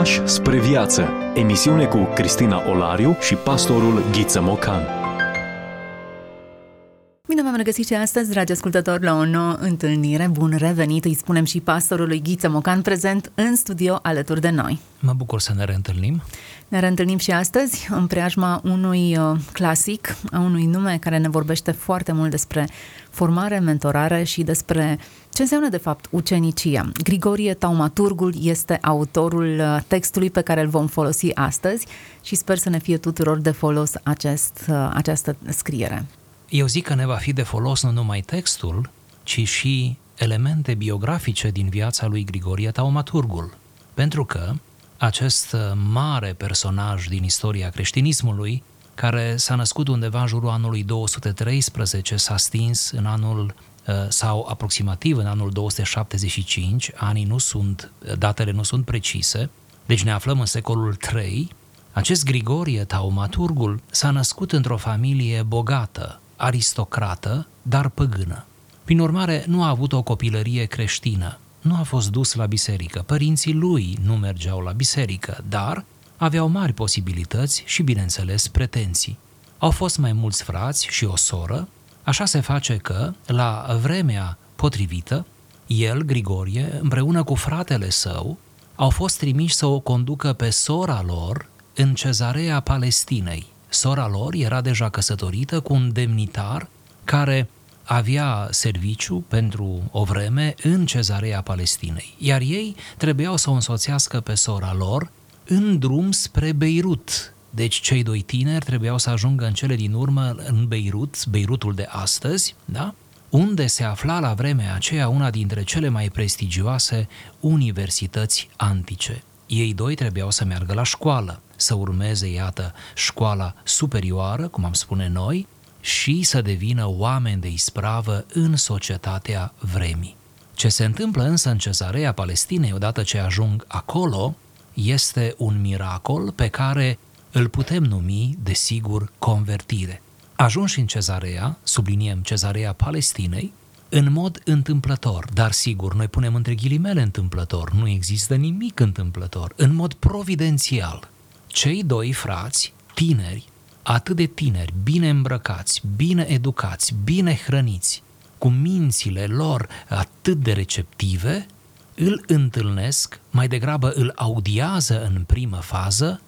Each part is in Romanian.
Pași spre viață. Emisiune cu Cristina Olariu și pastorul Ghiță Mocan. Bine v-am regăsit și astăzi, dragi ascultători, la o nouă întâlnire. Bun revenit, îi spunem și pastorului Ghiță Mocan, prezent în studio alături de noi. Mă bucur să ne reîntâlnim. Ne reîntâlnim și astăzi în preajma unui uh, clasic, a unui nume care ne vorbește foarte mult despre formare, mentorare și despre ce înseamnă de fapt ucenicia. Grigorie Taumaturgul este autorul uh, textului pe care îl vom folosi astăzi și sper să ne fie tuturor de folos acest, uh, această scriere. Eu zic că ne va fi de folos nu numai textul, ci și elemente biografice din viața lui Grigorie Taumaturgul. Pentru că acest uh, mare personaj din istoria creștinismului, care s-a născut undeva în jurul anului 213, s-a stins în anul uh, sau aproximativ în anul 275, anii nu sunt, datele nu sunt precise, deci ne aflăm în secolul III, acest Grigorie Taumaturgul s-a născut într-o familie bogată, aristocrată, dar păgână. Prin urmare, nu a avut o copilărie creștină, nu a fost dus la biserică. Părinții lui nu mergeau la biserică, dar aveau mari posibilități și, bineînțeles, pretenții. Au fost mai mulți frați și o soră, așa se face că, la vremea potrivită, el, Grigorie, împreună cu fratele său, au fost trimiși să o conducă pe sora lor în cezarea Palestinei. Sora lor era deja căsătorită cu un demnitar care avea serviciu pentru o vreme în cezarea Palestinei, iar ei trebuiau să o însoțească pe sora lor în drum spre Beirut. Deci cei doi tineri trebuiau să ajungă în cele din urmă în Beirut, Beirutul de astăzi, da? unde se afla la vremea aceea una dintre cele mai prestigioase universități antice. Ei doi trebuiau să meargă la școală, să urmeze, iată, școala superioară, cum am spune noi, și să devină oameni de ispravă în societatea vremii. Ce se întâmplă însă în cezarea Palestinei odată ce ajung acolo este un miracol pe care îl putem numi, desigur, convertire. Ajunși în cezarea, subliniem cezarea Palestinei, în mod întâmplător, dar sigur, noi punem între ghilimele întâmplător, nu există nimic întâmplător, în mod providențial. Cei doi frați, tineri, atât de tineri, bine îmbrăcați, bine educați, bine hrăniți, cu mințile lor atât de receptive, îl întâlnesc, mai degrabă îl audiază în primă fază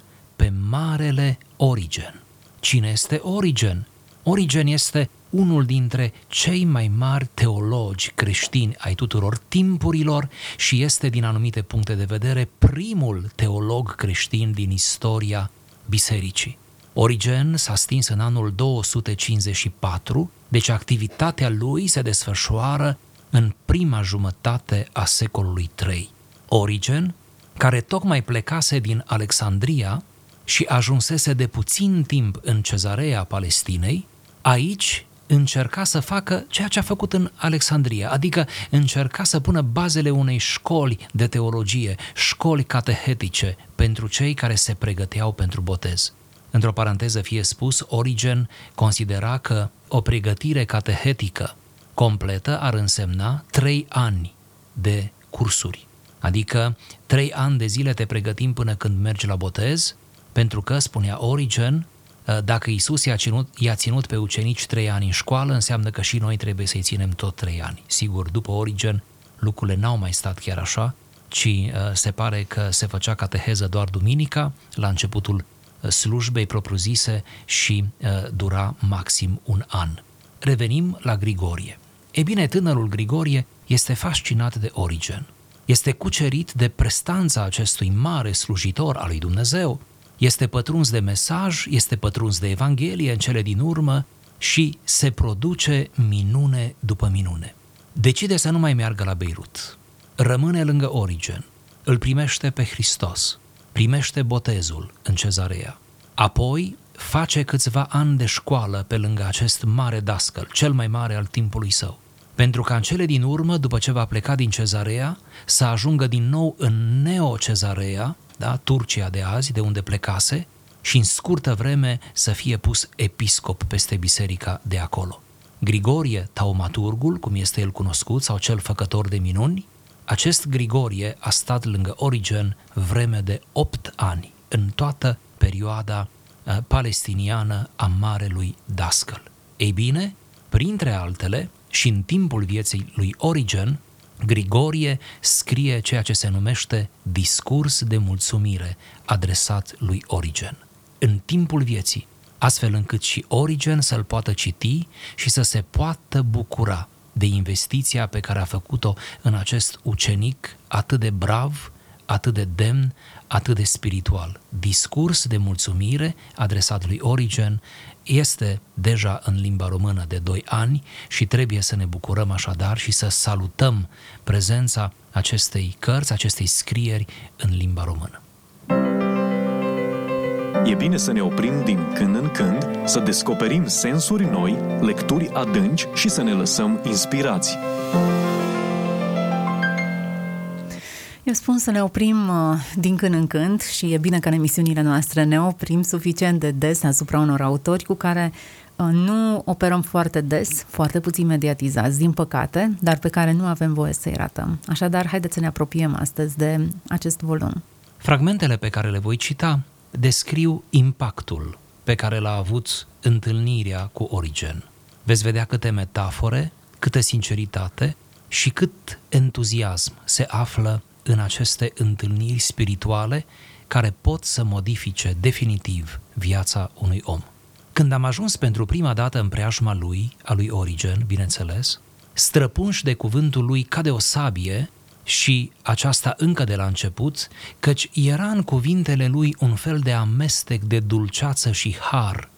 pe Marele Origen. Cine este Origen? Origen este unul dintre cei mai mari teologi creștini ai tuturor timpurilor și este, din anumite puncte de vedere, primul teolog creștin din istoria bisericii. Origen s-a stins în anul 254, deci activitatea lui se desfășoară în prima jumătate a secolului III. Origen, care tocmai plecase din Alexandria și ajunsese de puțin timp în cezarea Palestinei, aici încerca să facă ceea ce a făcut în Alexandria, adică încerca să pună bazele unei școli de teologie, școli catehetice pentru cei care se pregăteau pentru botez. Într-o paranteză fie spus, Origen considera că o pregătire catehetică completă ar însemna trei ani de cursuri. Adică trei ani de zile te pregătim până când mergi la botez, pentru că, spunea Origen, dacă Isus i-a ținut, i-a ținut pe ucenici trei ani în școală, înseamnă că și noi trebuie să-i ținem tot trei ani. Sigur, după Origen, lucrurile n-au mai stat chiar așa, ci se pare că se făcea cateheză doar duminica, la începutul slujbei propriu-zise și uh, dura maxim un an. Revenim la Grigorie. E bine, tânărul Grigorie este fascinat de Origen. Este cucerit de prestanța acestui mare slujitor al lui Dumnezeu, este pătruns de mesaj, este pătruns de Evanghelie în cele din urmă și se produce minune după minune. Decide să nu mai meargă la Beirut. Rămâne lângă Origen. Îl primește pe Hristos primește botezul în cezarea. Apoi face câțiva ani de școală pe lângă acest mare dascăl, cel mai mare al timpului său. Pentru ca în cele din urmă, după ce va pleca din cezarea, să ajungă din nou în Neo-Cezarea, da, Turcia de azi, de unde plecase, și în scurtă vreme să fie pus episcop peste biserica de acolo. Grigorie, taumaturgul, cum este el cunoscut, sau cel făcător de minuni, acest Grigorie a stat lângă Origen vreme de 8 ani, în toată perioada uh, palestiniană a Marelui Dascăl. Ei bine, printre altele, și în timpul vieții lui Origen, Grigorie scrie ceea ce se numește discurs de mulțumire adresat lui Origen. În timpul vieții, astfel încât și Origen să-l poată citi și să se poată bucura de investiția pe care a făcut-o în acest ucenic atât de brav, atât de demn, atât de spiritual. Discurs de mulțumire adresat lui Origen este deja în limba română de 2 ani și trebuie să ne bucurăm așadar și să salutăm prezența acestei cărți, acestei scrieri în limba română. E bine să ne oprim din când în când, să descoperim sensuri noi, lecturi adânci și să ne lăsăm inspirați. Eu spun să ne oprim uh, din când în când și e bine că în emisiunile noastre ne oprim suficient de des asupra unor autori cu care uh, nu operăm foarte des, foarte puțin mediatizați, din păcate, dar pe care nu avem voie să-i ratăm. Așadar, haideți să ne apropiem astăzi de acest volum. Fragmentele pe care le voi cita descriu impactul pe care l-a avut întâlnirea cu Origen. Veți vedea câte metafore, câtă sinceritate și cât entuziasm se află în aceste întâlniri spirituale care pot să modifice definitiv viața unui om. Când am ajuns pentru prima dată în preajma lui, a lui Origen, bineînțeles, străpunși de cuvântul lui ca de o sabie, și aceasta încă de la început, căci era în cuvintele lui un fel de amestec de dulceață și har,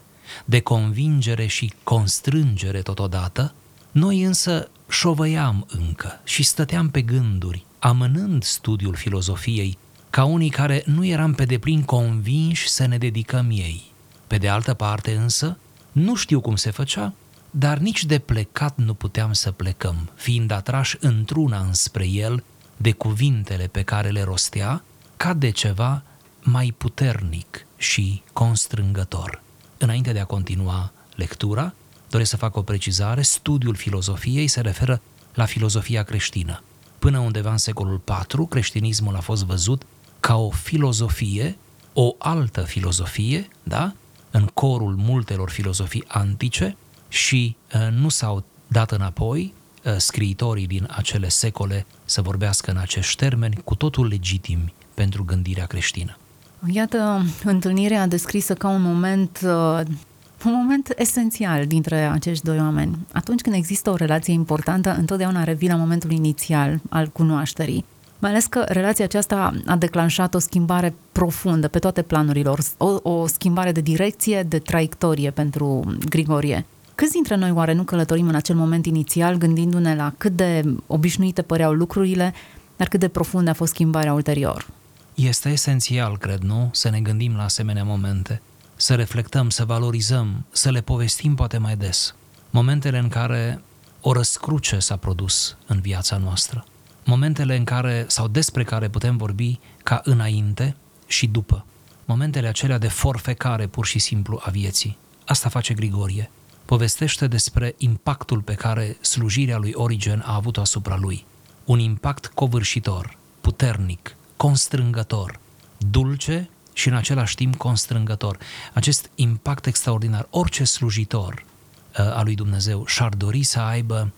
de convingere și constrângere totodată, noi însă șovăiam încă și stăteam pe gânduri, amânând studiul filozofiei, ca unii care nu eram pe deplin convinși să ne dedicăm ei. Pe de altă parte însă, nu știu cum se făcea, dar nici de plecat nu puteam să plecăm, fiind atrași într-una înspre el de cuvintele pe care le rostea ca de ceva mai puternic și constrângător. Înainte de a continua lectura, doresc să fac o precizare. Studiul filozofiei se referă la filozofia creștină. Până undeva în secolul IV, creștinismul a fost văzut ca o filozofie, o altă filozofie, da? în corul multelor filozofii antice și uh, nu s-au dat înapoi Uh, scriitorii din acele secole să vorbească în acești termeni cu totul legitimi pentru gândirea creștină. Iată, întâlnirea descrisă ca un moment uh, un moment esențial dintre acești doi oameni. Atunci când există o relație importantă, întotdeauna revine momentul inițial al cunoașterii. Mai ales că relația aceasta a declanșat o schimbare profundă pe toate planurilor, o, o schimbare de direcție, de traiectorie pentru Grigorie. Câți dintre noi oare nu călătorim în acel moment inițial gândindu-ne la cât de obișnuite păreau lucrurile, dar cât de profundă a fost schimbarea ulterior? Este esențial, cred, nu? Să ne gândim la asemenea momente, să reflectăm, să valorizăm, să le povestim poate mai des. Momentele în care o răscruce s-a produs în viața noastră. Momentele în care, sau despre care putem vorbi ca înainte și după. Momentele acelea de forfecare pur și simplu a vieții. Asta face Grigorie povestește despre impactul pe care slujirea lui Origen a avut asupra lui. Un impact covârșitor, puternic, constrângător, dulce și în același timp constrângător. Acest impact extraordinar, orice slujitor uh, al lui Dumnezeu și-ar dori să aibă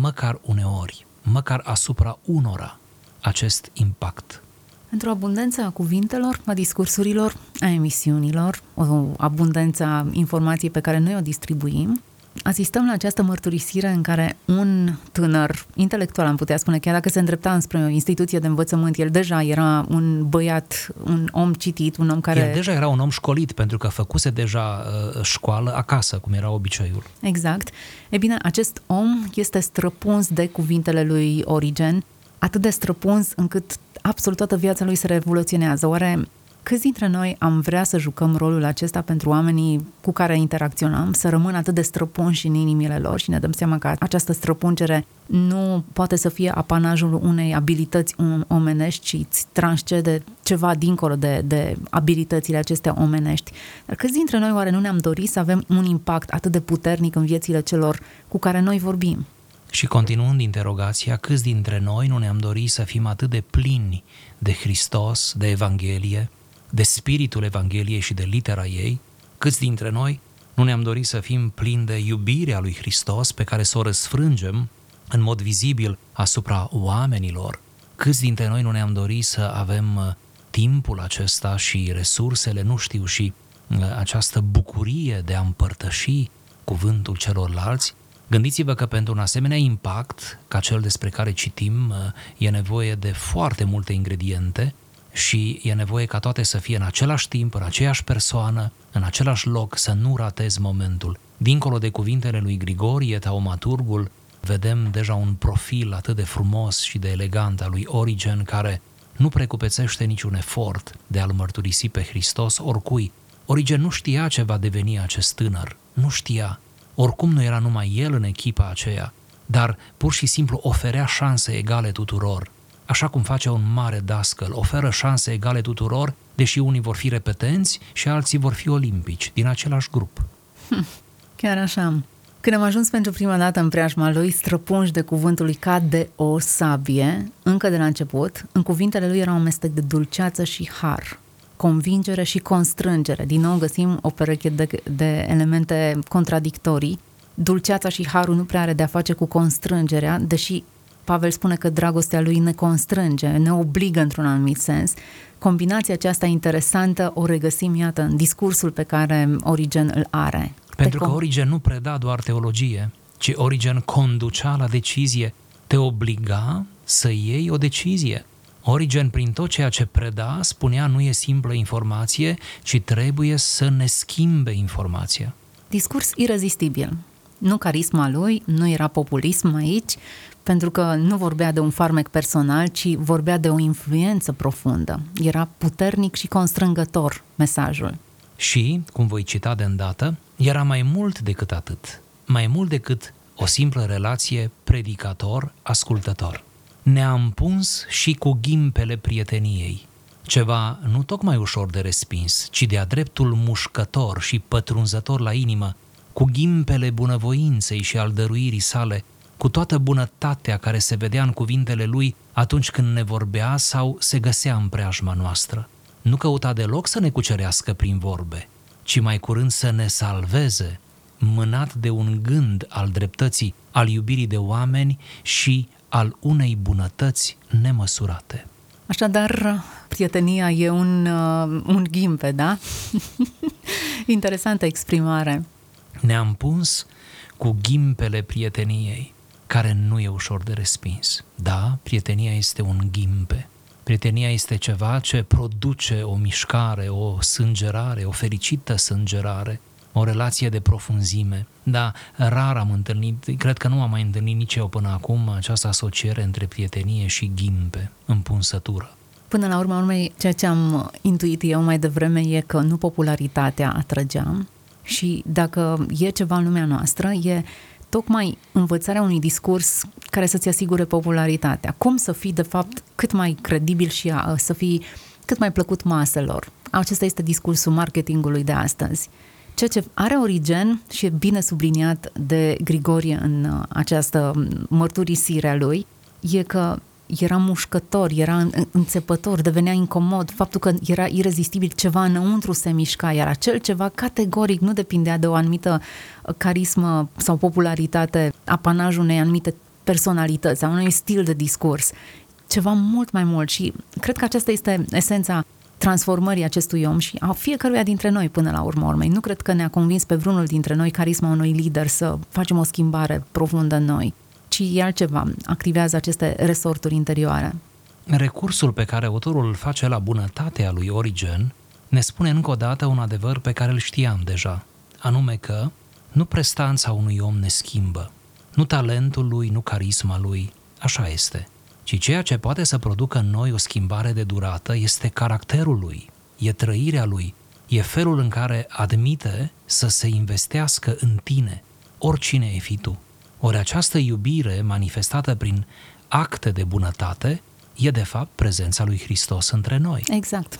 măcar uneori, măcar asupra unora, acest impact Într-o abundență a cuvintelor, a discursurilor, a emisiunilor, o abundență a informației pe care noi o distribuim, asistăm la această mărturisire în care un tânăr intelectual, am putea spune, chiar dacă se îndrepta înspre o instituție de învățământ, el deja era un băiat, un om citit, un om care... El deja era un om școlit, pentru că făcuse deja uh, școală acasă, cum era obiceiul. Exact. E bine, acest om este străpuns de cuvintele lui Origen, atât de străpuns încât absolut toată viața lui se revoluționează. Oare câți dintre noi am vrea să jucăm rolul acesta pentru oamenii cu care interacționăm, să rămână atât de străpunși în inimile lor și ne dăm seama că această străpungere nu poate să fie apanajul unei abilități omenești, ci îți transcede ceva dincolo de, de abilitățile acestea omenești. Dar câți dintre noi oare nu ne-am dorit să avem un impact atât de puternic în viețile celor cu care noi vorbim? Și continuând interogația, câți dintre noi nu ne-am dorit să fim atât de plini de Hristos, de Evanghelie, de spiritul Evangheliei și de litera ei, câți dintre noi nu ne-am dorit să fim plini de iubirea lui Hristos pe care să o răsfrângem în mod vizibil asupra oamenilor. Câți dintre noi nu ne-am dorit să avem uh, timpul acesta și resursele, nu știu, și uh, această bucurie de a împărtăși cuvântul celorlalți, Gândiți-vă că pentru un asemenea impact, ca cel despre care citim, uh, e nevoie de foarte multe ingrediente și e nevoie ca toate să fie în același timp, în aceeași persoană, în același loc, să nu ratezi momentul. Dincolo de cuvintele lui Grigorie, taumaturgul, vedem deja un profil atât de frumos și de elegant al lui Origen, care nu precupețește niciun efort de a-L mărturisi pe Hristos oricui. Origen nu știa ce va deveni acest tânăr, nu știa. Oricum nu era numai el în echipa aceea, dar pur și simplu oferea șanse egale tuturor. Așa cum face un mare dascăl, oferă șanse egale tuturor, deși unii vor fi repetenți și alții vor fi olimpici, din același grup. Hm, chiar așa. Când am ajuns pentru prima dată în preajma lui, străpunși de cuvântul lui ca de o sabie, încă de la început, în cuvintele lui era un amestec de dulceață și har, convingere și constrângere. Din nou găsim o pereche de, de elemente contradictorii. Dulceața și harul nu prea are de-a face cu constrângerea, deși Pavel spune că dragostea lui ne constrânge, ne obligă într-un anumit sens. Combinația aceasta interesantă o regăsim, iată, în discursul pe care Origen îl are. Pentru că Origen nu preda doar teologie, ci Origen conducea la decizie, te obliga să iei o decizie. Origen, prin tot ceea ce preda, spunea nu e simplă informație, ci trebuie să ne schimbe informația. Discurs irezistibil. Nu carisma lui, nu era populism aici, pentru că nu vorbea de un farmec personal, ci vorbea de o influență profundă. Era puternic și constrângător mesajul. Și, cum voi cita de îndată, era mai mult decât atât, mai mult decât o simplă relație predicator-ascultător. Ne-a împuns și cu ghimpele prieteniei, ceva nu tocmai ușor de respins, ci de-a dreptul mușcător și pătrunzător la inimă, cu ghimpele bunăvoinței și al dăruirii sale, cu toată bunătatea care se vedea în cuvintele lui atunci când ne vorbea sau se găsea în preajma noastră. Nu căuta deloc să ne cucerească prin vorbe, ci mai curând să ne salveze, mânat de un gând al dreptății, al iubirii de oameni și al unei bunătăți nemăsurate. Așadar, prietenia e un, uh, un ghimpe, da? Interesantă exprimare. Ne-am pus cu ghimpele prieteniei, care nu e ușor de respins. Da, prietenia este un ghimpe. Prietenia este ceva ce produce o mișcare, o sângerare, o fericită sângerare, o relație de profunzime. Da, rar am întâlnit, cred că nu am mai întâlnit nici eu până acum această asociere între prietenie și ghimpe, împunsătură. Până la urmă, urmei, ceea ce am intuit eu mai devreme e că nu popularitatea atrăgea și dacă e ceva în lumea noastră, e tocmai învățarea unui discurs care să-ți asigure popularitatea. Cum să fii, de fapt, cât mai credibil și a, să fii cât mai plăcut maselor. Acesta este discursul marketingului de astăzi. Ceea ce are origen și e bine subliniat de Grigorie în uh, această mărturisire a lui, e că era mușcător, era înțepător, devenea incomod, faptul că era irezistibil, ceva înăuntru se mișca, iar acel ceva categoric nu depindea de o anumită carismă sau popularitate, apanajul unei anumite personalități, a unui stil de discurs, ceva mult mai mult și cred că aceasta este esența transformării acestui om și a fiecăruia dintre noi până la urmă urmei. Nu cred că ne-a convins pe vreunul dintre noi carisma unui lider să facem o schimbare profundă în noi ci e altceva, activează aceste resorturi interioare. Recursul pe care autorul îl face la bunătatea lui Origen ne spune încă o dată un adevăr pe care îl știam deja, anume că nu prestanța unui om ne schimbă, nu talentul lui, nu carisma lui, așa este, ci ceea ce poate să producă în noi o schimbare de durată este caracterul lui, e trăirea lui, e felul în care admite să se investească în tine, oricine e fi tu. Ori această iubire manifestată prin acte de bunătate e de fapt prezența lui Hristos între noi. Exact.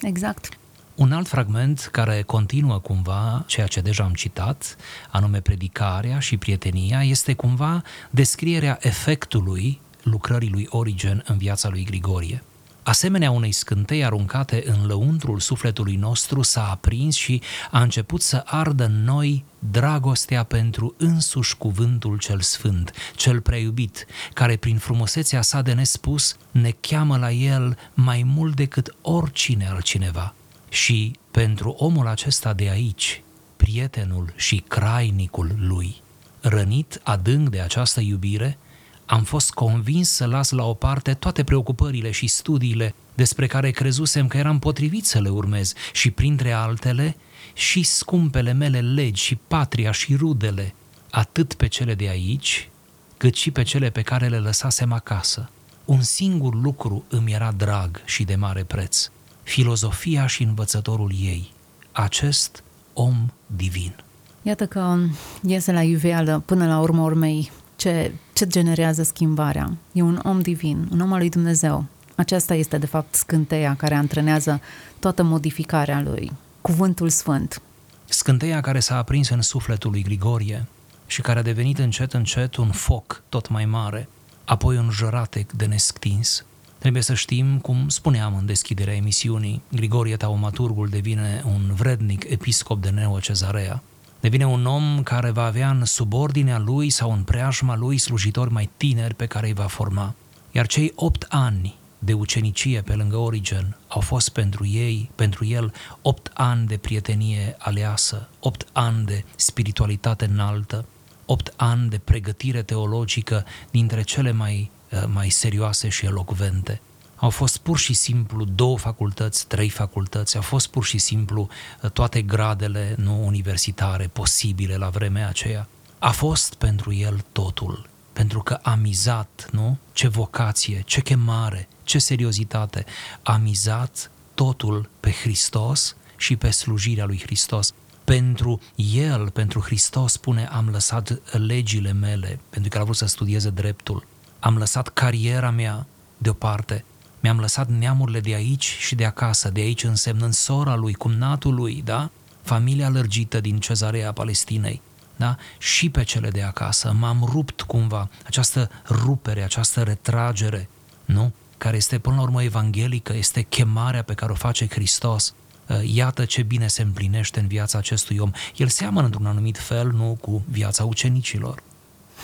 Exact. Un alt fragment care continuă cumva ceea ce deja am citat, anume predicarea și prietenia, este cumva descrierea efectului lucrării lui Origen în viața lui Grigorie. Asemenea unei scântei aruncate în lăuntrul sufletului nostru s-a aprins și a început să ardă în noi dragostea pentru însuși cuvântul cel sfânt, cel preiubit, care prin frumusețea sa de nespus ne cheamă la el mai mult decât oricine altcineva. Și pentru omul acesta de aici, prietenul și crainicul lui, rănit adânc de această iubire, am fost convins să las la o parte toate preocupările și studiile despre care crezusem că eram potrivit să le urmez și, printre altele, și scumpele mele legi și patria și rudele, atât pe cele de aici, cât și pe cele pe care le lăsasem acasă. Un singur lucru îmi era drag și de mare preț, filozofia și învățătorul ei, acest om divin. Iată că iese la iveală până la urmă urmei ce, ce generează schimbarea. E un om divin, un om al lui Dumnezeu. Aceasta este, de fapt, scânteia care antrenează toată modificarea lui. Cuvântul Sfânt. Scânteia care s-a aprins în sufletul lui Grigorie și care a devenit încet, încet un foc tot mai mare, apoi un jăratec de nestins. Trebuie să știm, cum spuneam în deschiderea emisiunii, Grigorie Taumaturgul devine un vrednic episcop de Neo-Cezarea, devine un om care va avea în subordinea lui sau în preajma lui slujitori mai tineri pe care îi va forma. Iar cei opt ani de ucenicie pe lângă Origen au fost pentru ei, pentru el, opt ani de prietenie aleasă, opt ani de spiritualitate înaltă, opt ani de pregătire teologică dintre cele mai, eh, mai serioase și elocvente. Au fost pur și simplu două facultăți, trei facultăți, au fost pur și simplu uh, toate gradele nu universitare posibile la vremea aceea. A fost pentru el totul, pentru că a mizat, nu? Ce vocație, ce chemare, ce seriozitate. A mizat totul pe Hristos și pe slujirea lui Hristos. Pentru El, pentru Hristos, spune, am lăsat legile mele, pentru că a vrut să studieze dreptul. Am lăsat cariera mea deoparte mi-am lăsat neamurile de aici și de acasă, de aici însemnând sora lui, cumnatul lui, da? Familia lărgită din cezarea Palestinei, da? Și pe cele de acasă. M-am rupt cumva această rupere, această retragere, nu? Care este până la urmă evanghelică, este chemarea pe care o face Hristos. Uh, iată ce bine se împlinește în viața acestui om. El seamănă într-un anumit fel, nu, cu viața ucenicilor.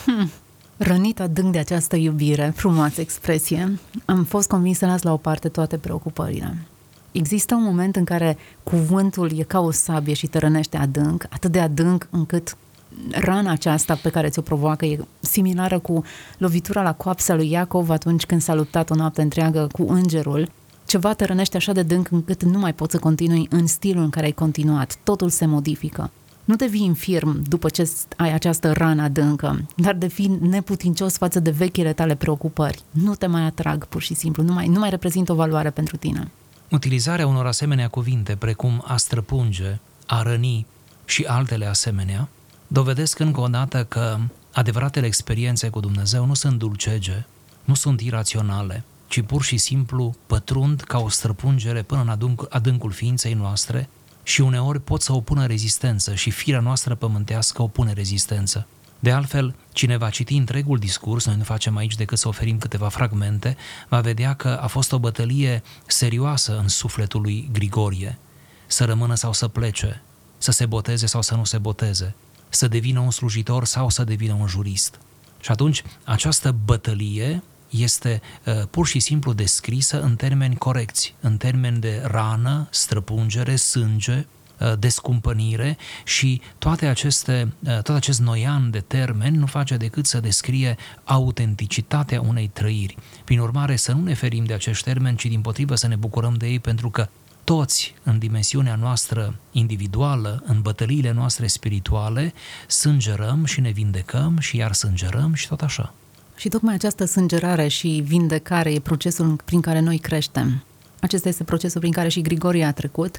Hmm rănit adânc de această iubire, frumoasă expresie, am fost convins să las la o parte toate preocupările. Există un moment în care cuvântul e ca o sabie și te rănește adânc, atât de adânc încât rana aceasta pe care ți-o provoacă e similară cu lovitura la coapsa lui Iacov atunci când s-a luptat o noapte întreagă cu îngerul. Ceva te rănește așa de dânc încât nu mai poți să continui în stilul în care ai continuat. Totul se modifică nu devii infirm după ce ai această rană adâncă, dar devii neputincios față de vechile tale preocupări. Nu te mai atrag, pur și simplu, nu mai, nu mai reprezintă o valoare pentru tine. Utilizarea unor asemenea cuvinte, precum a străpunge, a răni și altele asemenea, dovedesc încă o dată că adevăratele experiențe cu Dumnezeu nu sunt dulcege, nu sunt iraționale, ci pur și simplu pătrund ca o străpungere până în adânc, adâncul ființei noastre și uneori pot să opună rezistență și firea noastră pământească opune rezistență. De altfel, cine va citi întregul discurs, noi nu facem aici decât să oferim câteva fragmente, va vedea că a fost o bătălie serioasă în sufletul lui Grigorie. Să rămână sau să plece, să se boteze sau să nu se boteze, să devină un slujitor sau să devină un jurist. Și atunci, această bătălie este uh, pur și simplu descrisă în termeni corecți, în termeni de rană, străpungere, sânge, uh, descumpănire și toate aceste, uh, tot acest noian de termeni nu face decât să descrie autenticitatea unei trăiri. Prin urmare, să nu ne ferim de acești termeni, ci din potrivă să ne bucurăm de ei pentru că toți în dimensiunea noastră individuală, în bătăliile noastre spirituale, sângerăm și ne vindecăm și iar sângerăm și tot așa. Și tocmai această sângerare și vindecare e procesul prin care noi creștem. Acesta este procesul prin care și Grigorie a trecut.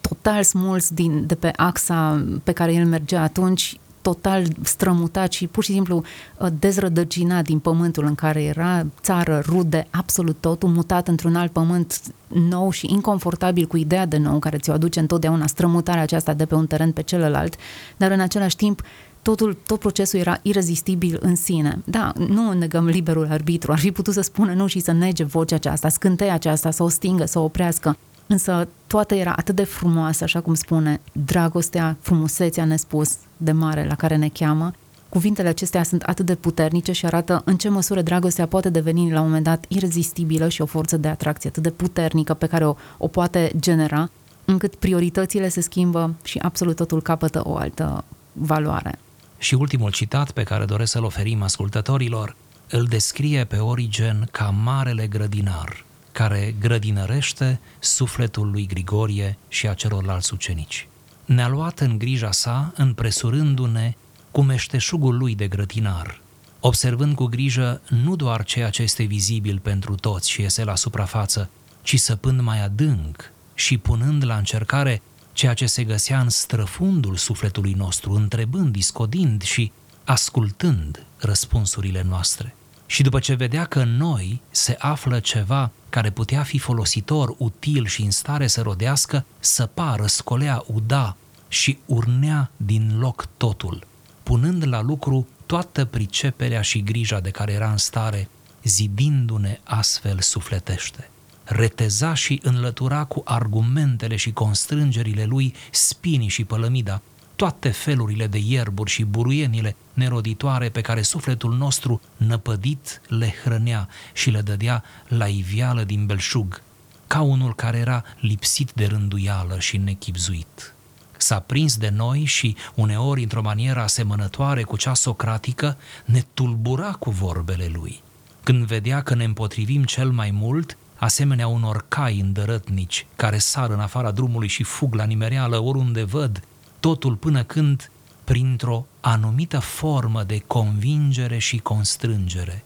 Total smuls din, de pe axa pe care el mergea atunci, total strămutat și pur și simplu uh, dezrădăcinat din pământul în care era, țară, rude, absolut totul, mutat într-un alt pământ nou și inconfortabil cu ideea de nou, care ți-o aduce întotdeauna strămutarea aceasta de pe un teren pe celălalt, dar în același timp totul, tot procesul era irezistibil în sine. Da, nu negăm liberul arbitru, ar fi putut să spună nu și să nege vocea aceasta, scânteia aceasta, să o stingă, să o oprească. Însă toată era atât de frumoasă, așa cum spune, dragostea, frumusețea nespus de mare la care ne cheamă. Cuvintele acestea sunt atât de puternice și arată în ce măsură dragostea poate deveni la un moment dat irezistibilă și o forță de atracție atât de puternică pe care o, o poate genera, încât prioritățile se schimbă și absolut totul capătă o altă valoare. Și ultimul citat pe care doresc să-l oferim ascultătorilor îl descrie pe Origen ca marele grădinar, care grădinărește sufletul lui Grigorie și a celorlalți ucenici. Ne-a luat în grija sa, împresurându-ne cu meșteșugul lui de grădinar, observând cu grijă nu doar ceea ce este vizibil pentru toți și iese la suprafață, ci săpând mai adânc și punând la încercare ceea ce se găsea în străfundul sufletului nostru, întrebând, discodind și ascultând răspunsurile noastre. Și după ce vedea că în noi se află ceva care putea fi folositor, util și în stare să rodească, săpa, răscolea, uda și urnea din loc totul, punând la lucru toată priceperea și grija de care era în stare, zidindu-ne astfel sufletește reteza și înlătura cu argumentele și constrângerile lui spinii și pălămida, toate felurile de ierburi și buruienile neroditoare pe care sufletul nostru năpădit le hrănea și le dădea la ivială din belșug, ca unul care era lipsit de rânduială și nechipzuit. S-a prins de noi și, uneori, într-o manieră asemănătoare cu cea socratică, ne tulbura cu vorbele lui. Când vedea că ne împotrivim cel mai mult, asemenea unor cai îndărătnici care sar în afara drumului și fug la nimereală oriunde văd, totul până când, printr-o anumită formă de convingere și constrângere,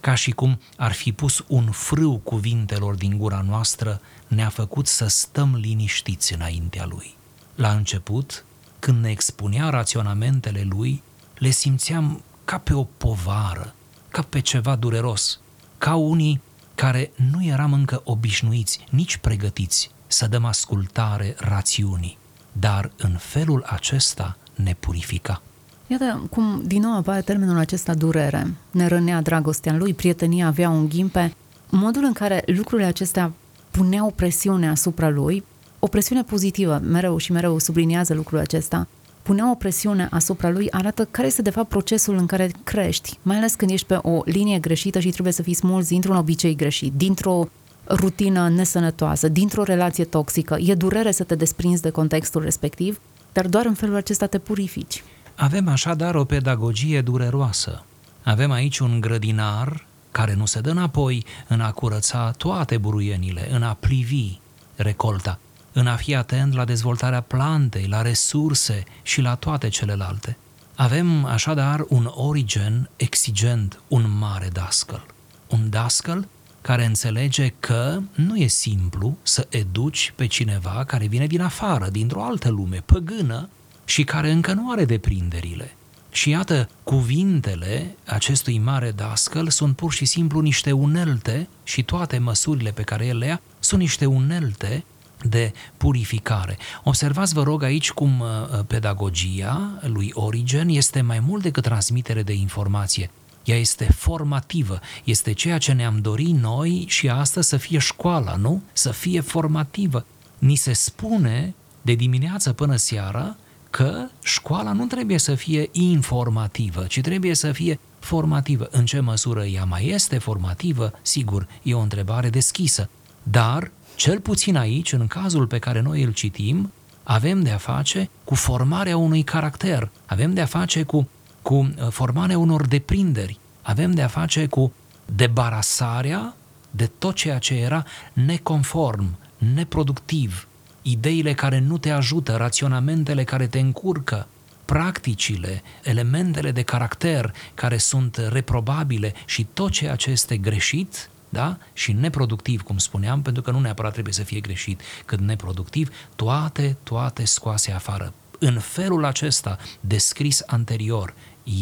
ca și cum ar fi pus un frâu cuvintelor din gura noastră, ne-a făcut să stăm liniștiți înaintea lui. La început, când ne expunea raționamentele lui, le simțeam ca pe o povară, ca pe ceva dureros, ca unii care nu eram încă obișnuiți, nici pregătiți să dăm ascultare rațiunii, dar în felul acesta ne purifica. Iată cum din nou apare termenul acesta durere. Ne rănea dragostea lui, prietenia avea un ghimpe. Modul în care lucrurile acestea puneau presiune asupra lui, o presiune pozitivă, mereu și mereu subliniază lucrul acesta, punea o presiune asupra lui arată care este de fapt procesul în care crești, mai ales când ești pe o linie greșită și trebuie să fii smulți dintr-un obicei greșit, dintr-o rutină nesănătoasă, dintr-o relație toxică. E durere să te desprinzi de contextul respectiv, dar doar în felul acesta te purifici. Avem așadar o pedagogie dureroasă. Avem aici un grădinar care nu se dă înapoi în a curăța toate buruienile, în a plivi recolta, în a fi atent la dezvoltarea plantei, la resurse și la toate celelalte. Avem așadar un origen exigent, un mare dascăl. Un dascăl care înțelege că nu e simplu să educi pe cineva care vine din afară, dintr-o altă lume, păgână, și care încă nu are deprinderile. Și iată, cuvintele acestui mare dascăl sunt pur și simplu niște unelte și toate măsurile pe care el le ia sunt niște unelte de purificare. Observați, vă rog, aici cum uh, pedagogia lui Origen este mai mult decât transmitere de informație. Ea este formativă, este ceea ce ne-am dorit noi și astăzi să fie școala, nu? Să fie formativă. Ni se spune de dimineață până seara că școala nu trebuie să fie informativă, ci trebuie să fie formativă. În ce măsură ea mai este formativă, sigur, e o întrebare deschisă. Dar cel puțin aici, în cazul pe care noi îl citim, avem de a face cu formarea unui caracter, avem de a face cu, cu uh, formarea unor deprinderi, avem de a face cu debarasarea de tot ceea ce era neconform, neproductiv, ideile care nu te ajută, raționamentele care te încurcă, practicile, elementele de caracter care sunt reprobabile și tot ceea ce este greșit da? și neproductiv, cum spuneam, pentru că nu neapărat trebuie să fie greșit, cât neproductiv, toate, toate scoase afară. în felul acesta descris anterior,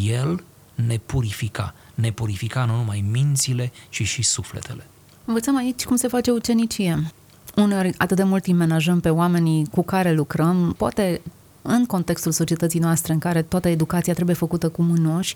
El ne purifica, ne purifica nu numai mințile, ci și sufletele. Învățăm aici cum se face ucenicie. Uneori atât de mult timp menajăm pe oamenii cu care lucrăm, poate în contextul societății noastre în care toată educația trebuie făcută cu mânoși,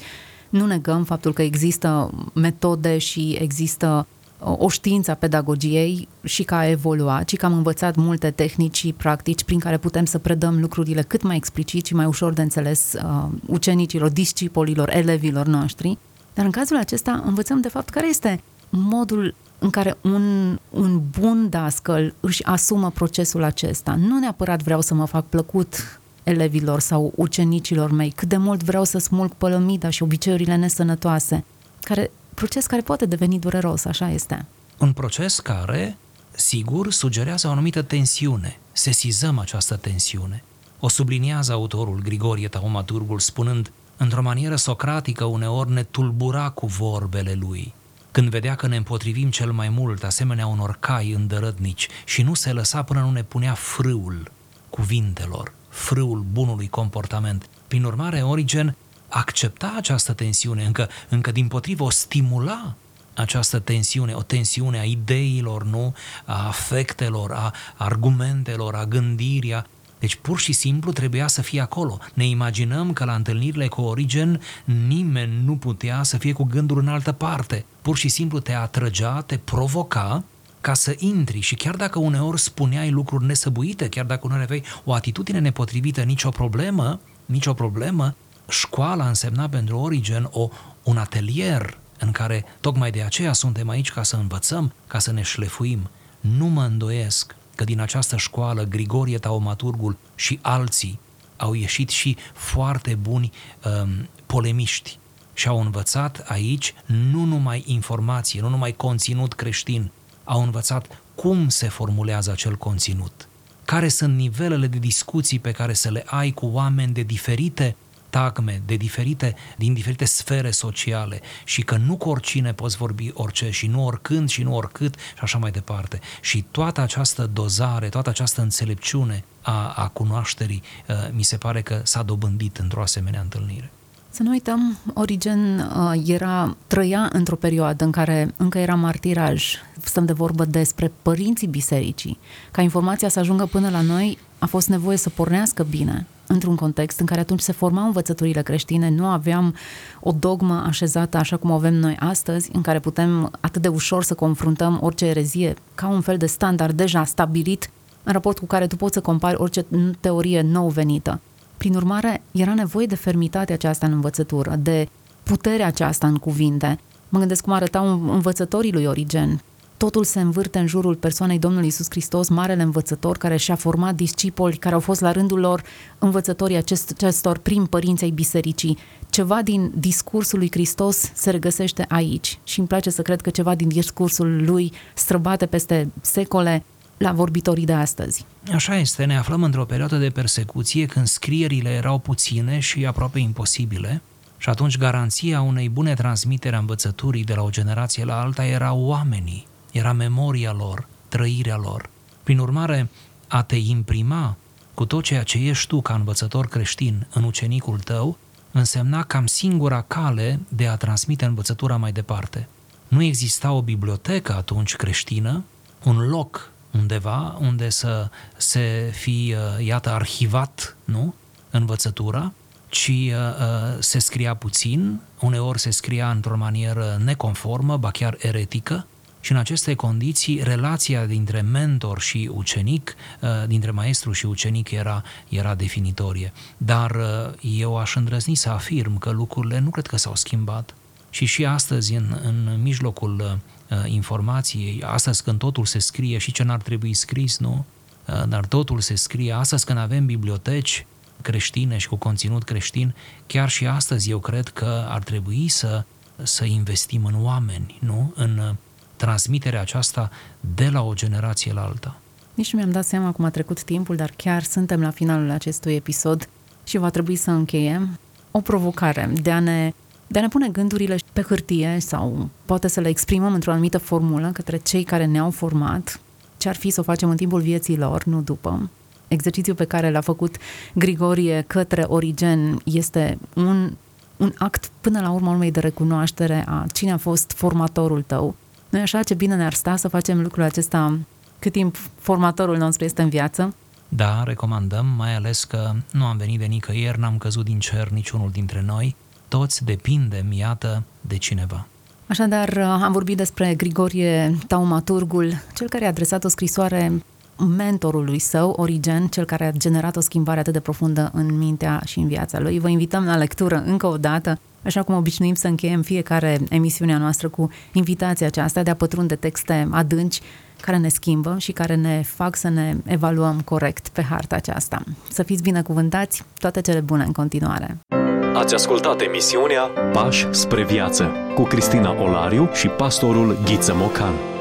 nu negăm faptul că există metode și există o știință a pedagogiei și că a evoluat și că am învățat multe tehnici și practici prin care putem să predăm lucrurile cât mai explicit și mai ușor de înțeles uh, ucenicilor, discipolilor, elevilor noștri. Dar în cazul acesta învățăm de fapt care este modul în care un, un bun dascăl își asumă procesul acesta. Nu neapărat vreau să mă fac plăcut elevilor sau ucenicilor mei, cât de mult vreau să smulg pălămida și obiceiurile nesănătoase, care, proces care poate deveni dureros, așa este. Un proces care, sigur, sugerează o anumită tensiune. Sesizăm această tensiune. O subliniază autorul Grigorie Taumaturgul spunând, într-o manieră socratică uneori ne tulbura cu vorbele lui. Când vedea că ne împotrivim cel mai mult asemenea unor cai îndărătnici și nu se lăsa până nu ne punea frâul cuvintelor, frâul bunului comportament. Prin urmare, Origen accepta această tensiune, încă, încă din potrivă o stimula această tensiune, o tensiune a ideilor, nu? A afectelor, a argumentelor, a gândirii, deci pur și simplu trebuia să fie acolo. Ne imaginăm că la întâlnirile cu Origen nimeni nu putea să fie cu gândul în altă parte. Pur și simplu te atrăgea, te provoca ca să intri și chiar dacă uneori spuneai lucruri nesăbuite, chiar dacă uneori aveai o atitudine nepotrivită, nicio problemă, nicio problemă, școala însemna pentru Origen o, un atelier în care tocmai de aceea suntem aici ca să învățăm, ca să ne șlefuim. Nu mă îndoiesc că din această școală Grigorie Taumaturgul și alții au ieșit și foarte buni um, polemiști și au învățat aici nu numai informație, nu numai conținut creștin, au învățat cum se formulează acel conținut, care sunt nivelele de discuții pe care să le ai cu oameni de diferite tagme, de diferite, din diferite sfere sociale și că nu cu oricine poți vorbi orice și nu oricând și nu oricât și așa mai departe. Și toată această dozare, toată această înțelepciune a, a cunoașterii uh, mi se pare că s-a dobândit într-o asemenea întâlnire. Să nu uităm, Origen uh, era, trăia într-o perioadă în care încă era martiraj. Stăm de vorbă despre părinții bisericii. Ca informația să ajungă până la noi, a fost nevoie să pornească bine într-un context în care atunci se formau învățăturile creștine, nu aveam o dogmă așezată așa cum o avem noi astăzi, în care putem atât de ușor să confruntăm orice erezie ca un fel de standard deja stabilit în raport cu care tu poți să compari orice teorie nou venită. Prin urmare, era nevoie de fermitatea aceasta în învățătură, de puterea aceasta în cuvinte. Mă gândesc cum arătau învățătorii lui Origen. Totul se învârte în jurul persoanei Domnului Isus Hristos, marele învățător care și-a format discipoli, care au fost la rândul lor învățătorii acestor prim părinți ai bisericii. Ceva din discursul lui Hristos se regăsește aici și îmi place să cred că ceva din discursul lui străbate peste secole la vorbitorii de astăzi. Așa este, ne aflăm într-o perioadă de persecuție când scrierile erau puține și aproape imposibile și atunci garanția unei bune transmitere a învățăturii de la o generație la alta era oamenii, era memoria lor, trăirea lor. Prin urmare, a te imprima cu tot ceea ce ești tu ca învățător creștin în ucenicul tău, însemna cam singura cale de a transmite învățătura mai departe. Nu exista o bibliotecă atunci creștină, un loc undeva unde să se fi, uh, iată, arhivat, nu? Învățătura, ci uh, uh, se scria puțin, uneori se scria într-o manieră neconformă, ba chiar eretică, și în aceste condiții relația dintre mentor și ucenic, dintre maestru și ucenic era, era definitorie. Dar eu aș îndrăzni să afirm că lucrurile nu cred că s-au schimbat și și astăzi în, în mijlocul Uh, informației, astăzi când totul se scrie și ce n-ar trebui scris, nu? Uh, dar totul se scrie, astăzi când avem biblioteci creștine și cu conținut creștin, chiar și astăzi eu cred că ar trebui să, să investim în oameni, nu? În uh, transmiterea aceasta de la o generație la alta. Nici nu mi-am dat seama cum a trecut timpul, dar chiar suntem la finalul acestui episod și va trebui să încheiem o provocare de a ne de a ne pune gândurile pe hârtie sau poate să le exprimăm într-o anumită formulă către cei care ne-au format, ce ar fi să o facem în timpul vieții lor, nu după. exercițiul pe care l-a făcut Grigorie către Origen este un, un act până la urmă urmei de recunoaștere a cine a fost formatorul tău. Nu așa ce bine ne-ar sta să facem lucrul acesta cât timp formatorul nostru este în viață? Da, recomandăm, mai ales că nu am venit de nicăieri, n-am căzut din cer niciunul dintre noi, toți depindem, iată, de cineva. Așadar, am vorbit despre Grigorie Taumaturgul, cel care a adresat o scrisoare mentorului său, Origen, cel care a generat o schimbare atât de profundă în mintea și în viața lui. Vă invităm la lectură încă o dată, așa cum obișnuim să încheiem fiecare emisiunea noastră cu invitația aceasta de a pătrunde texte adânci care ne schimbă și care ne fac să ne evaluăm corect pe harta aceasta. Să fiți binecuvântați, toate cele bune în continuare! Ați ascultat emisiunea Pași spre viață cu Cristina Olariu și pastorul Ghiță Mocan.